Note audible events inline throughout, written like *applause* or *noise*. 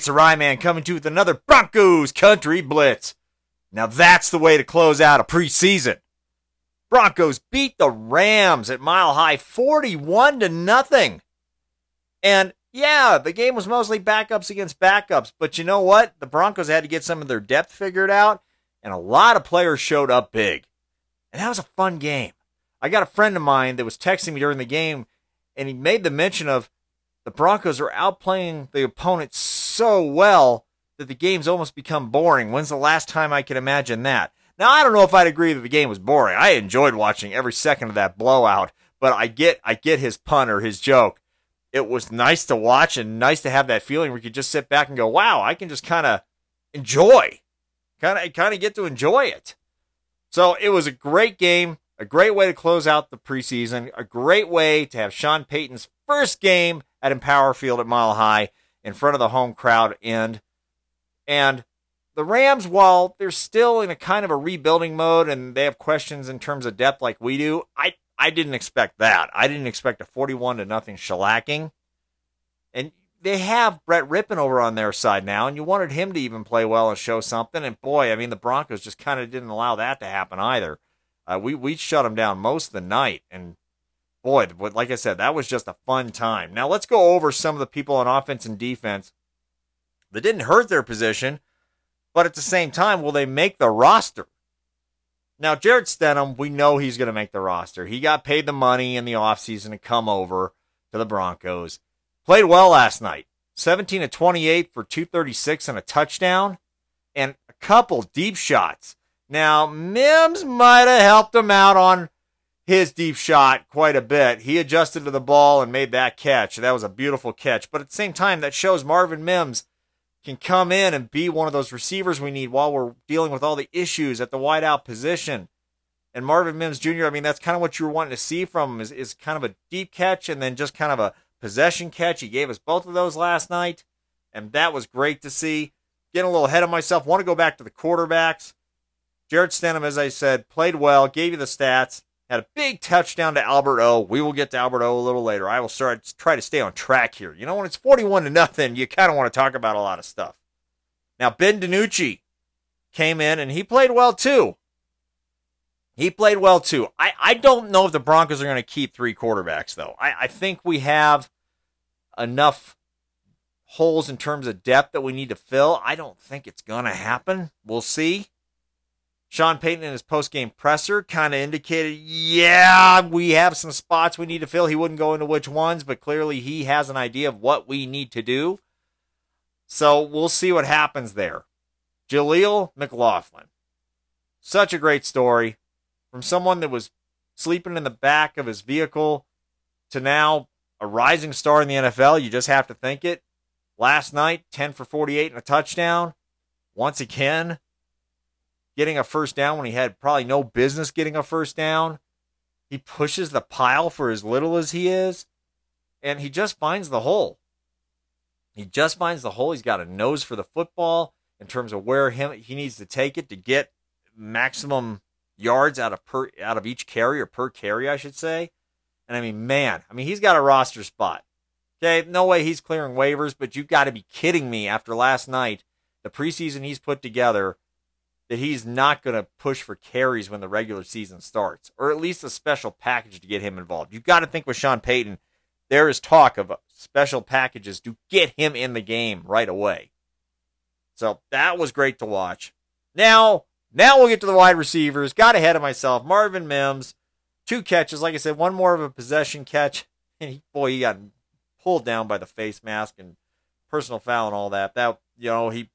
it's the Ryman coming to you with another Broncos Country Blitz. Now that's the way to close out a preseason. Broncos beat the Rams at Mile High 41 to nothing. And yeah, the game was mostly backups against backups, but you know what? The Broncos had to get some of their depth figured out, and a lot of players showed up big. And that was a fun game. I got a friend of mine that was texting me during the game, and he made the mention of the Broncos are outplaying the opponent so well that the game's almost become boring. When's the last time I can imagine that? Now I don't know if I'd agree that the game was boring. I enjoyed watching every second of that blowout, but I get I get his pun or his joke. It was nice to watch and nice to have that feeling where you could just sit back and go, "Wow, I can just kind of enjoy, kind of kind of get to enjoy it." So it was a great game, a great way to close out the preseason, a great way to have Sean Payton's first game at Empower Field at Mile High in front of the home crowd end. And the Rams, while they're still in a kind of a rebuilding mode and they have questions in terms of depth like we do, I I didn't expect that. I didn't expect a 41 to nothing shellacking. And they have Brett Rypien over on their side now, and you wanted him to even play well and show something. And boy, I mean, the Broncos just kind of didn't allow that to happen either. Uh, we we shut them down most of the night, and boy, like I said, that was just a fun time. Now let's go over some of the people on offense and defense that didn't hurt their position, but at the same time, will they make the roster? Now, Jarrett Stidham, we know he's going to make the roster. He got paid the money in the offseason to come over to the Broncos. Played well last night. 17 to 28 for 236 and a touchdown and a couple deep shots. Now, Mims might have helped him out on his deep shot quite a bit. He adjusted to the ball and made that catch. That was a beautiful catch. But at the same time, that shows Marvin Mims can come in and be one of those receivers we need while we're dealing with all the issues at the wideout position. And Marvin Mims Jr., I mean, that's kind of what you were wanting to see from him is, is kind of a deep catch and then just kind of a possession catch. He gave us both of those last night, and that was great to see. Getting a little ahead of myself. Want to go back to the quarterbacks. Jarrett Stidham, as I said, played well, gave you the stats. Had a big touchdown to Albert O. We will get to Albert O a little later. I will start try to stay on track here. You know, when it's 41 to nothing, you kind of want to talk about a lot of stuff. Now, Ben DiNucci came in and he played well too. He played well too. I, I don't know if the Broncos are going to keep three quarterbacks, though. I, I think we have enough holes in terms of depth that we need to fill. I don't think it's going to happen. We'll see. Sean Payton in his post-game presser kind of indicated, yeah, we have some spots we need to fill. He wouldn't go into which ones, but clearly he has an idea of what we need to do. So we'll see what happens there. Jaleel McLaughlin. Such a great story. From someone that was sleeping in the back of his vehicle to now a rising star in the NFL. You just have to think it. Last night, 10 for 48 and a touchdown. Once again, getting a first down when he had probably no business getting a first down. He pushes the pile for as little as he is, and he just finds the hole. He just finds the hole. He's got a nose for the football in terms of where him he needs to take it to get maximum yards out of per out of each carry or per carry, I should say. And I mean, man, I mean he's got a roster spot. Okay, no way he's clearing waivers, but you've got to be kidding me after last night, the preseason he's put together, that he's not going to push for carries when the regular season starts, or at least a special package to get him involved. You've got to think with Sean Payton, there is talk of uh, special packages to get him in the game right away. So that was great to watch. Now, now we'll get to the wide receivers. Got ahead of myself. Marvin Mims, two catches. Like I said, one more of a possession catch. And *laughs* he, boy, he got pulled down by the face mask and personal foul and all that. That you know he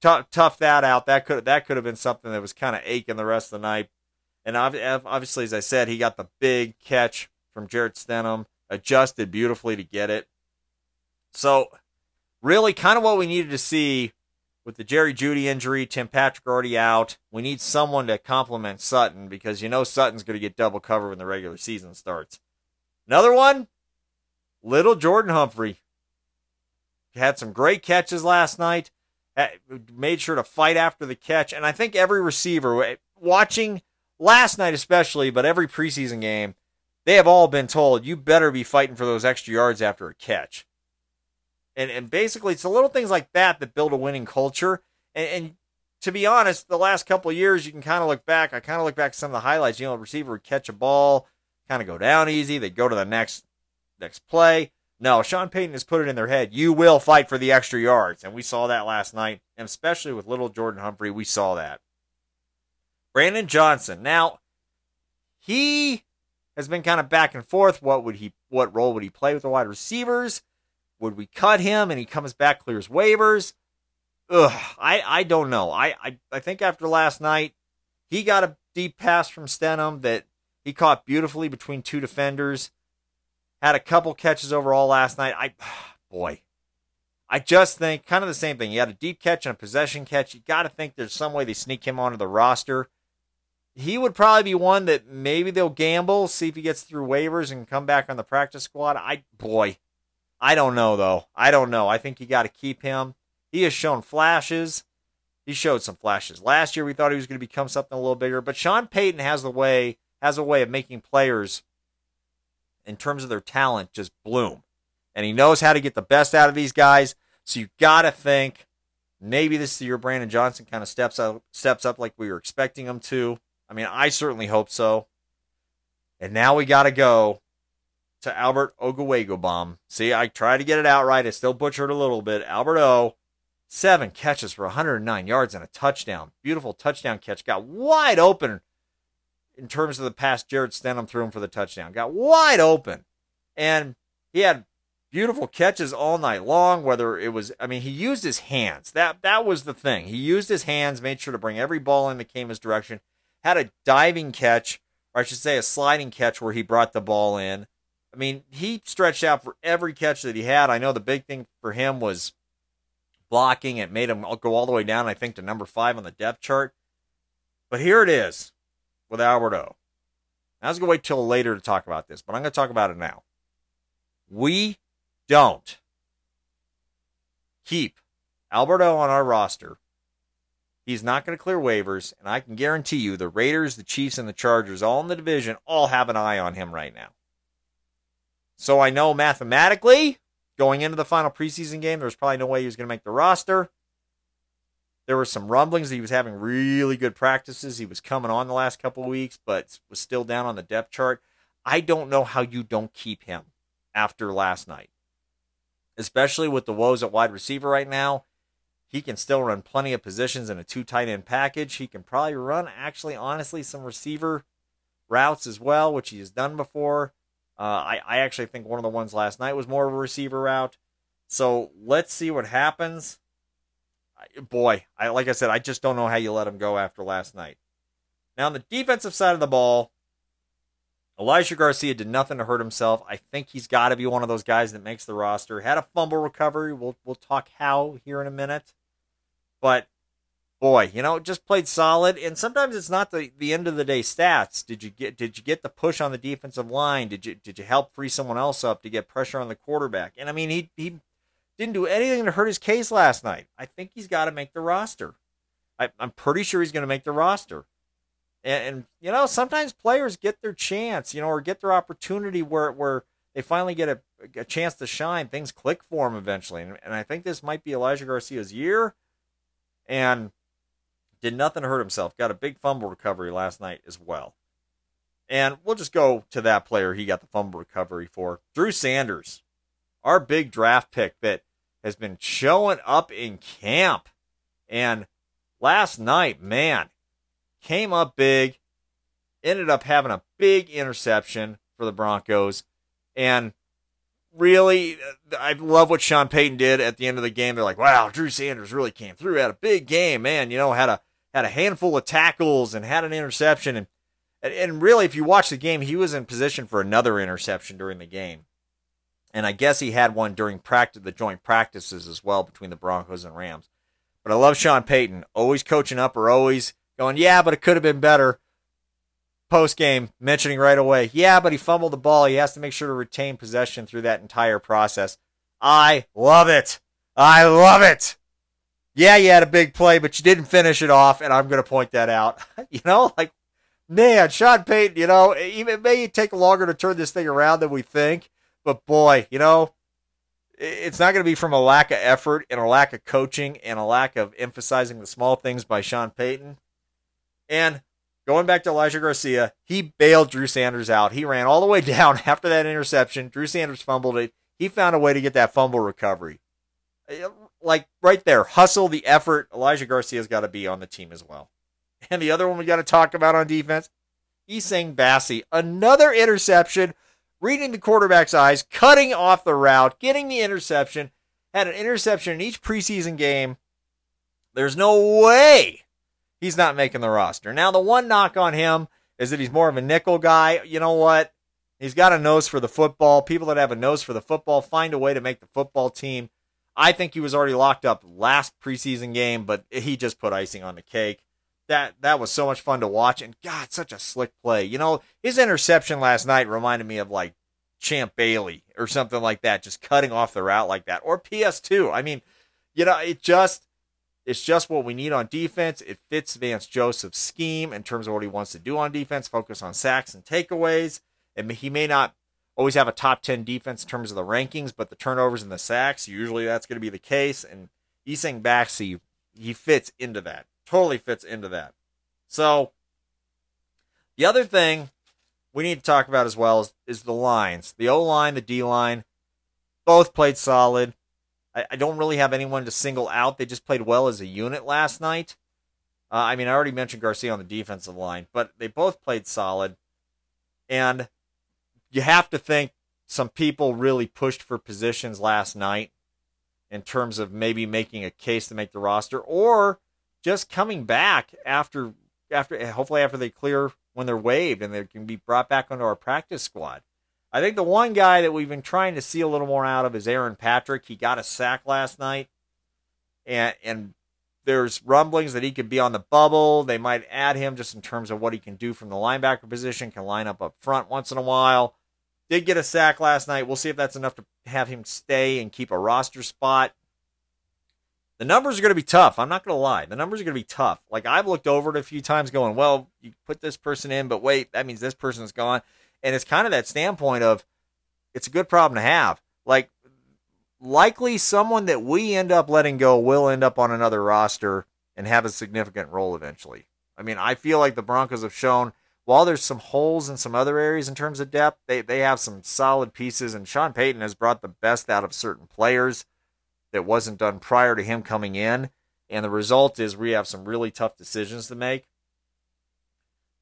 tough, tough that out. That could that could have been something that was kind of aching the rest of the night. And obviously, as I said, he got the big catch from Jarrett Stidham, adjusted beautifully to get it. So, really, kind of what we needed to see with the Jerry Jeudy injury, Tim Patrick already out. We need someone to complement Sutton because you know Sutton's going to get double cover when the regular season starts. Another one, little Jordan Humphrey. Had some great catches last night Eh, made sure to fight after the catch. And I think every receiver, eh, watching last night especially, but every preseason game, they have all been told you better be fighting for those extra yards after a catch. And, and basically, it's the little things like that that build a winning culture. And, and to be honest, the last couple years, you can kind of look back. I kind of look back at some of the highlights. You know, a receiver would catch a ball, kind of go down easy. They go to the next next play. No, Sean Payton has put it in their head. You will fight for the extra yards, and we saw that last night, and especially with little Jordan Humphrey, we saw that. Brandon Johnson. Now, he has been kind of back and forth. What would he? What role would he play with the wide receivers? Would we cut him and he comes back, clears waivers? Ugh, I, I don't know. I, I, I think after last night, he got a deep pass from Stidham that he caught beautifully between two defenders. Had a couple catches overall last night. I, *sighs* boy, I just think kind of the same thing. He had a deep catch and a possession catch. You got to think there's some way they sneak him onto the roster. He would probably be one that maybe they'll gamble, see if he gets through waivers and come back on the practice squad. I, boy, I don't know though. I don't know. I think you got to keep him. He has shown flashes. He showed some flashes last year. We thought he was going to become something a little bigger, but Sean Payton has the way has a way of making players, in terms of their talent, just bloom, and he knows how to get the best out of these guys. So you got to think maybe this year Brandon Johnson kind of steps up steps up like we were expecting him to. I mean, I certainly hope so. And now we got to go to Albert Okwuegbunam. See, I tried to get it out right. I still butchered a little bit. Albert O, seven catches for 109 yards and a touchdown. Beautiful touchdown catch. Got wide open in terms of the pass Jarrett Stidham threw him for the touchdown. Got wide open. And he had beautiful catches all night long, whether it was I mean, he used his hands. That that was the thing. He used his hands, made sure to bring every ball in that came his direction. Had a diving catch, or I should say a sliding catch where he brought the ball in. I mean, he stretched out for every catch that he had. I know the big thing for him was blocking. It made him go all the way down, I think, to number five on the depth chart. But here it is with Albert O. I was going to wait till later to talk about this, but I'm going to talk about it now. We don't keep Albert O on our roster. He's not going to clear waivers, and I can guarantee you the Raiders, the Chiefs, and the Chargers, all in the division, all have an eye on him right now. So I know mathematically, going into the final preseason game, there was probably no way he was going to make the roster. There were some rumblings that he was having really good practices. He was coming on the last couple of weeks, but was still down on the depth chart. I don't know how you don't keep him after last night, especially with the woes at wide receiver right now. He can still run plenty of positions in a two tight end package. He can probably run, actually, honestly, some receiver routes as well, which he has done before. Uh, I, I actually think one of the ones last night was more of a receiver route. So let's see what happens. Boy, I like I said, I just don't know how you let him go after last night. Now on the defensive side of the ball, Elijah Garcia did nothing to hurt himself. I think he's got to be one of those guys that makes the roster. Had a fumble recovery. We'll we'll talk how here in a minute. But boy, you know, just played solid. And sometimes it's not the, the end of the day stats. Did you get did you get the push on the defensive line? Did you did you help free someone else up to get pressure on the quarterback? And I mean, he he didn't do anything to hurt his case last night. I think he's got to make the roster. I, am pretty sure he's going to make the roster. And, and, you know, sometimes players get their chance, you know, or get their opportunity where where they finally get a, a chance to shine. Things click for them eventually, and, and I think this might be Elijah Garcia's year. And did nothing to hurt himself. Got a big fumble recovery last night as well. And we'll just go to that player he got the fumble recovery for. Drew Sanders, our big draft pick that has been showing up in camp. And last night, man, came up big, ended up having a big interception for the Broncos. And really, uh, I love what Sean Payton did at the end of the game. They're like, wow, Drew Sanders really came through, had a big game, man. You know, had a had a handful of tackles and had an interception. And, and really, if you watch the game, he was in position for another interception during the game. And I guess he had one during practice, the joint practices as well between the Broncos and Rams. But I love Sean Payton, always coaching up or always going, yeah, but it could have been better. Post game, mentioning right away, yeah, but he fumbled the ball. He has to make sure to retain possession through that entire process. I love it. I love it yeah, you had a big play, but you didn't finish it off, and I'm going to point that out. *laughs* you know, like, man, Sean Payton, you know, even it may take longer to turn this thing around than we think, but boy, you know, it's not going to be from a lack of effort and a lack of coaching and a lack of emphasizing the small things by Sean Payton. And going back to Elijah Garcia, he bailed Drew Sanders out. He ran all the way *laughs* down after that interception. Drew Sanders fumbled it. He found a way to get that fumble recovery. Like right there, hustle, the effort. Elijah Garcia's got to be on the team as well. And the other one we got to talk about on defense, Essang Bassey. Another interception, reading the quarterback's eyes, cutting off the route, getting the interception. Had an interception in each preseason game. There's no way he's not making the roster. Now, the one knock on him is that he's more of a nickel guy. You know what? He's got a nose for the football. People that have a nose for the football find a way to make the football team. I think he was already locked up last preseason game, but he just put icing on the cake. That that was so much fun to watch, and God, such a slick play. You know, his interception last night reminded me of like Champ Bailey or something like that, just cutting off the route like that, or PS2. I mean, you know, it just it's just what we need on defense. It fits Vance Joseph's scheme in terms of what he wants to do on defense, focus on sacks and takeaways. And he may not always have a top 10 defense in terms of the rankings, but the turnovers and the sacks, usually that's going to be the case. And Essang Bassey, he fits into that. Totally fits into that. So the other thing we need to talk about as well is, is the lines. The O line, the D line, both played solid. I, I, don't really have anyone to single out. They just played well as a unit last night. Uh, I mean, I already mentioned Garcia on the defensive line, but they both played solid. And you have to think some people really pushed for positions last night in terms of maybe making a case to make the roster or just coming back after after eh, hopefully after they clear when they're waived and they can be brought back onto our practice squad. I think the one guy that we've been trying to see a little more out of is Aaron Patrick. He got a sack last night. And and there's rumblings that he could be on the bubble. They might add him just in terms of what he can do from the linebacker position, can line up up front once in a while. Did get a sack last night. We'll see if that's enough to have him stay and keep a roster spot. The numbers are going to be tough. I'm not going to lie. The numbers are going to be tough. Like I've looked over it a few times going, well, you put this person in, but wait, that means this person's gone. And it's kind of that standpoint of it's a good problem to have. Like likely someone that we end up letting go will end up on another roster and have a significant role eventually. I mean, I feel like the Broncos have shown while there's some holes in some other areas in terms of depth, they, they have some solid pieces, and Sean Payton has brought the best out of certain players that wasn't done prior to him coming in. And the result is we have some really tough decisions to make.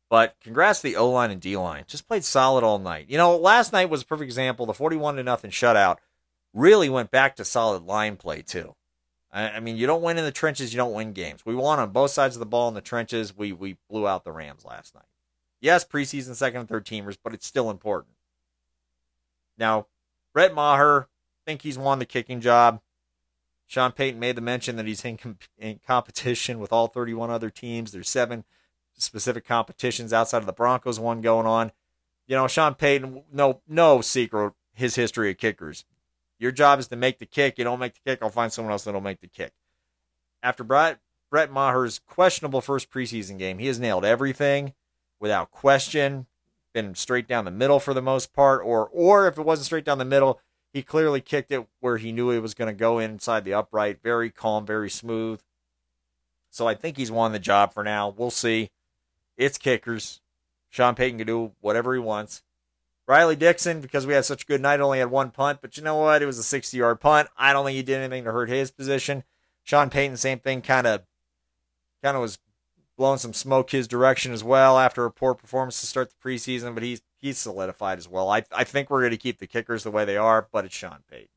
But congrats to the O line and D line. Just played solid all night. You know, last night was a perfect example. The 41 to nothing shutout really went back to solid line play, too. I, mean, you don't win in the trenches, you don't win games. We won on both sides of the ball in the trenches. We, we blew out the Rams last night. Yes, preseason second and third teamers, but it's still important. Now, Brett Maher, think he's won the kicking job. Sean Payton made the mention that he's in, in competition with all 31 other teams. There's seven specific competitions outside of the Broncos one going on. You know, Sean Payton, no no secret his history of kickers. Your job is to make the kick. You don't make the kick, I'll find someone else that'll make the kick. After Brett Brett Maher's questionable first preseason game, he has nailed everything without question, been straight down the middle for the most part, or or if it wasn't straight down the middle, he clearly kicked it where he knew it was going to go inside the upright. Very calm, very smooth. So I think he's won the job for now. We'll see. It's kickers. Sean Payton can do whatever he wants. Riley Dixon, because we had such a good night, only had one punt, but you know what? It was a 60 yard punt. I don't think he did anything to hurt his position. Sean Payton, same thing, kind of kind of was blowing some smoke his direction as well after a poor performance to start the preseason, but he's he's solidified as well. I I think we're going to keep the kickers the way they are, but it's Sean Payton.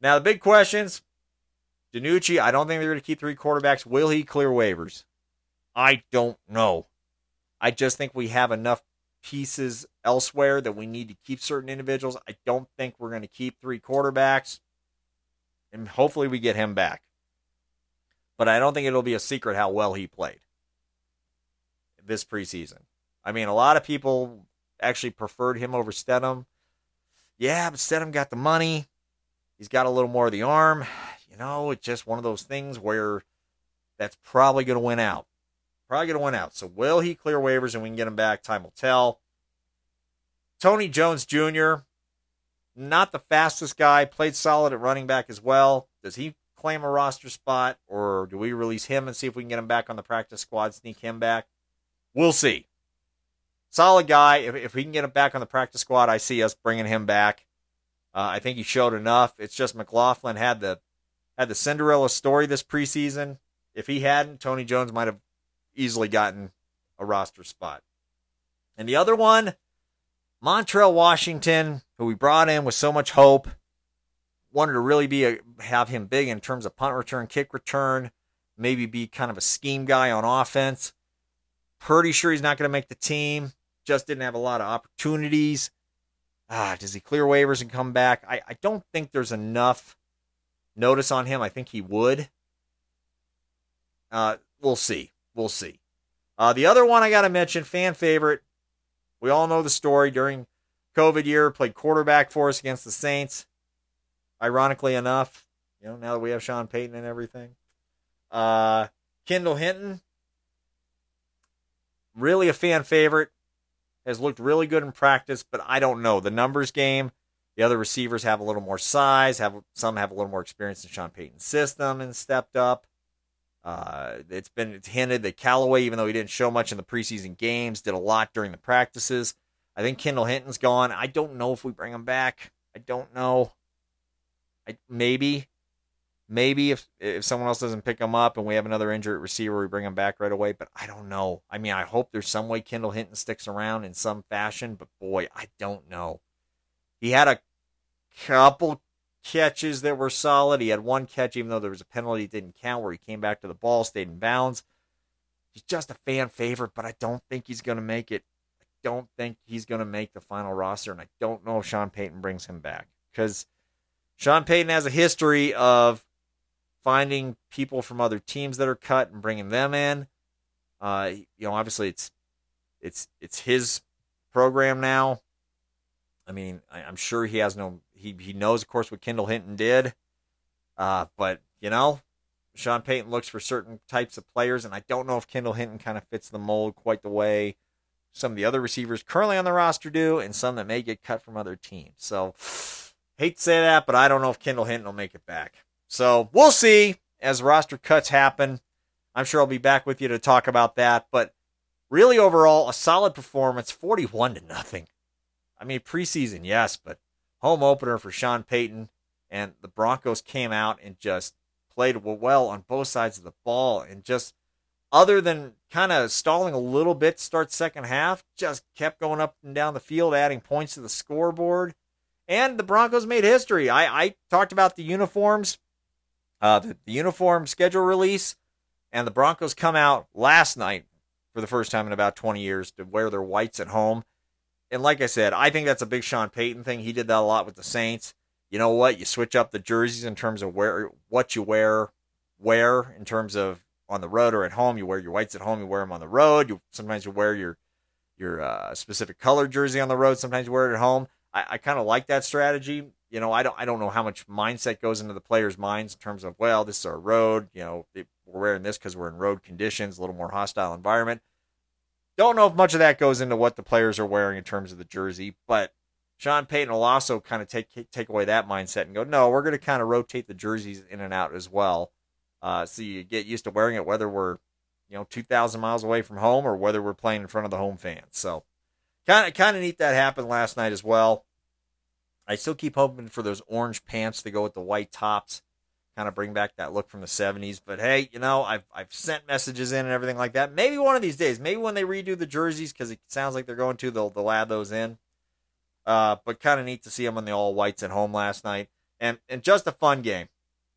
Now the big questions: DiNucci, I don't think they're going to keep three quarterbacks. Will he clear waivers? I don't know. I just think we have enough pieces elsewhere that we need to keep certain individuals. I don't think we're going to keep three quarterbacks, and hopefully we get him back but I don't think it'll be a secret how well he played this preseason. I mean, a lot of people actually preferred him over Stidham. Yeah, but Stidham got the money. He's got a little more of the arm. *sighs* You know, it's just one of those things where that's probably going to win out. Probably going to win out. So will he clear waivers and we can get him back? Time will tell. Tony Jones Jr. not the fastest guy, played solid at running back as well. Does he claim a roster spot, or do we release him and see if we can get him back on the practice squad, sneak him back? We'll see. Solid guy. If, if we can get him back on the practice squad, I see us bringing him back. Uh, I think he showed enough. It's just McLaughlin had the had the Cinderella story this preseason. If he hadn't, Tony Jones might have easily gotten a roster spot. And the other one, Montrell Washington, who we brought in with so much hope, wanted to really be a, have him big in terms of punt return, kick return, maybe be kind of a scheme guy on offense. Pretty sure he's not going to make the team. Just didn't have a lot of opportunities. Ah, does he clear waivers and come back? I, I don't think there's enough notice on him. I think he would. Uh, we'll see. We'll see. Uh, the other one I got to mention, fan favorite. We all know the story during COVID year, played quarterback for us against the Saints. Ironically enough, you know, now that we have Sean Payton and everything. Uh, Kendall Hinton, really a fan favorite, has looked really good in practice, but I don't know. The numbers game, the other receivers have a little more size, have some have a little more experience in Sean Payton's system and stepped up. Uh, it's been hinted that Callaway, even though he didn't show much in the preseason games, did a lot during the practices. I think Kendall Hinton's gone. I don't know if we bring him back. I don't know. I, maybe, maybe if if someone else doesn't pick him up and we have another injured receiver, we bring him back right away. But I don't know. I mean, I hope there's some way Kendall Hinton sticks around in some fashion. But boy, I don't know. He had a couple catches that were solid. He had one catch, even though there was a penalty, didn't count, where he came back to the ball, stayed in bounds. He's just a fan favorite, but I don't think he's going to make it. I don't think he's going to make the final roster, and I don't know if Sean Payton brings him back because Sean Payton has a history of finding people from other teams that are cut and bringing them in. Uh, you know, obviously it's it's it's his program now. I mean, I, am sure he has no he he knows, of course, what Kendall Hinton did. Uh, but you know, Sean Payton looks for certain types of players, and I don't know if Kendall Hinton kind of fits the mold quite the way some of the other receivers currently on the roster do, and some that may get cut from other teams. So, hate to say that, but I don't know if Kendall Hinton will make it back. So we'll see as roster cuts happen. I'm sure I'll be back with you to talk about that. But really, overall, a solid performance, 41 to nothing. I mean, preseason, yes, but home opener for Sean Payton, and the Broncos came out and just played well on both sides of the ball, and just other than kind of stalling a little bit start second half, just kept going up and down the field, adding points to the scoreboard. And the Broncos made history. I, I talked about the uniforms, uh, the, the uniform schedule release, and the Broncos come out last night for the first time in about 20 years to wear their whites at home and like I said, I think that's a big Sean Payton thing. He did that a lot with the Saints. You know what? You switch up the jerseys in terms of where what you wear, where in terms of on the road or at home. You wear your whites at home. You wear them on the road. You sometimes you wear your your uh, specific color jersey on the road. Sometimes you wear it at home. I, I kind of like that strategy. You know, I don't I don't know how much mindset goes into the players' minds in terms of well, this is our road. You know, we're wearing this because we're in road conditions, a little more hostile environment. Don't know if much of that goes into what the players are wearing in terms of the jersey, but Sean Payton will also kind of take take away that mindset and go, no, we're going to kind of rotate the jerseys in and out as well, uh, so you get used to wearing it whether we're you know 2,000 miles away from home or whether we're playing in front of the home fans. So kind of kind of neat that happened last night as well. I still keep hoping for those orange pants to go with the white tops kind of bring back that look from the 70s. But hey, you know, I've, I've sent messages in and everything like that. Maybe one of these days, maybe when they redo the jerseys, because it sounds like they're going to, they'll, they'll add those in. Uh, but kind of neat to see them in the all whites at home last night. And, and just a fun game.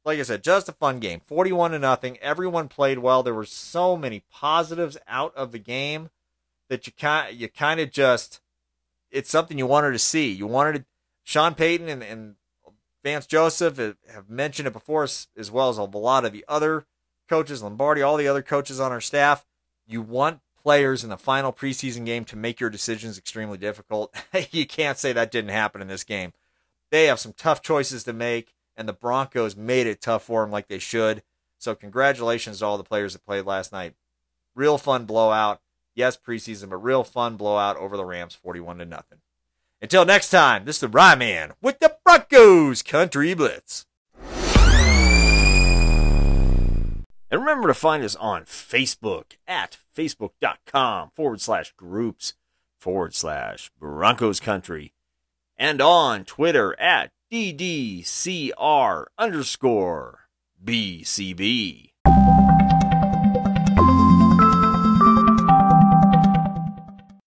Like I said, just a fun game. 41 to nothing. Everyone played well. There were so many positives out of the game that you kind you kind of just it's something you wanted to see. You wanted to, Sean Payton and, and Vance Joseph have mentioned it before, as well as a lot of the other coaches, Lombardi, all the other coaches on our staff. You want players in the final preseason game to make your decisions extremely difficult. *laughs* you can't say that didn't happen in this game. They have some tough choices to make, and the Broncos made it tough for them like they should. So, congratulations to all the players that played last night. Real fun blowout. Yes, preseason, but real fun blowout over the Rams, 41 to nothing. Until next time, this is the Ryman with the Broncos Country Blitz. And remember to find us on Facebook at facebook.com forward slash groups forward slash Broncos Country and on Twitter at DDCR underscore BCB.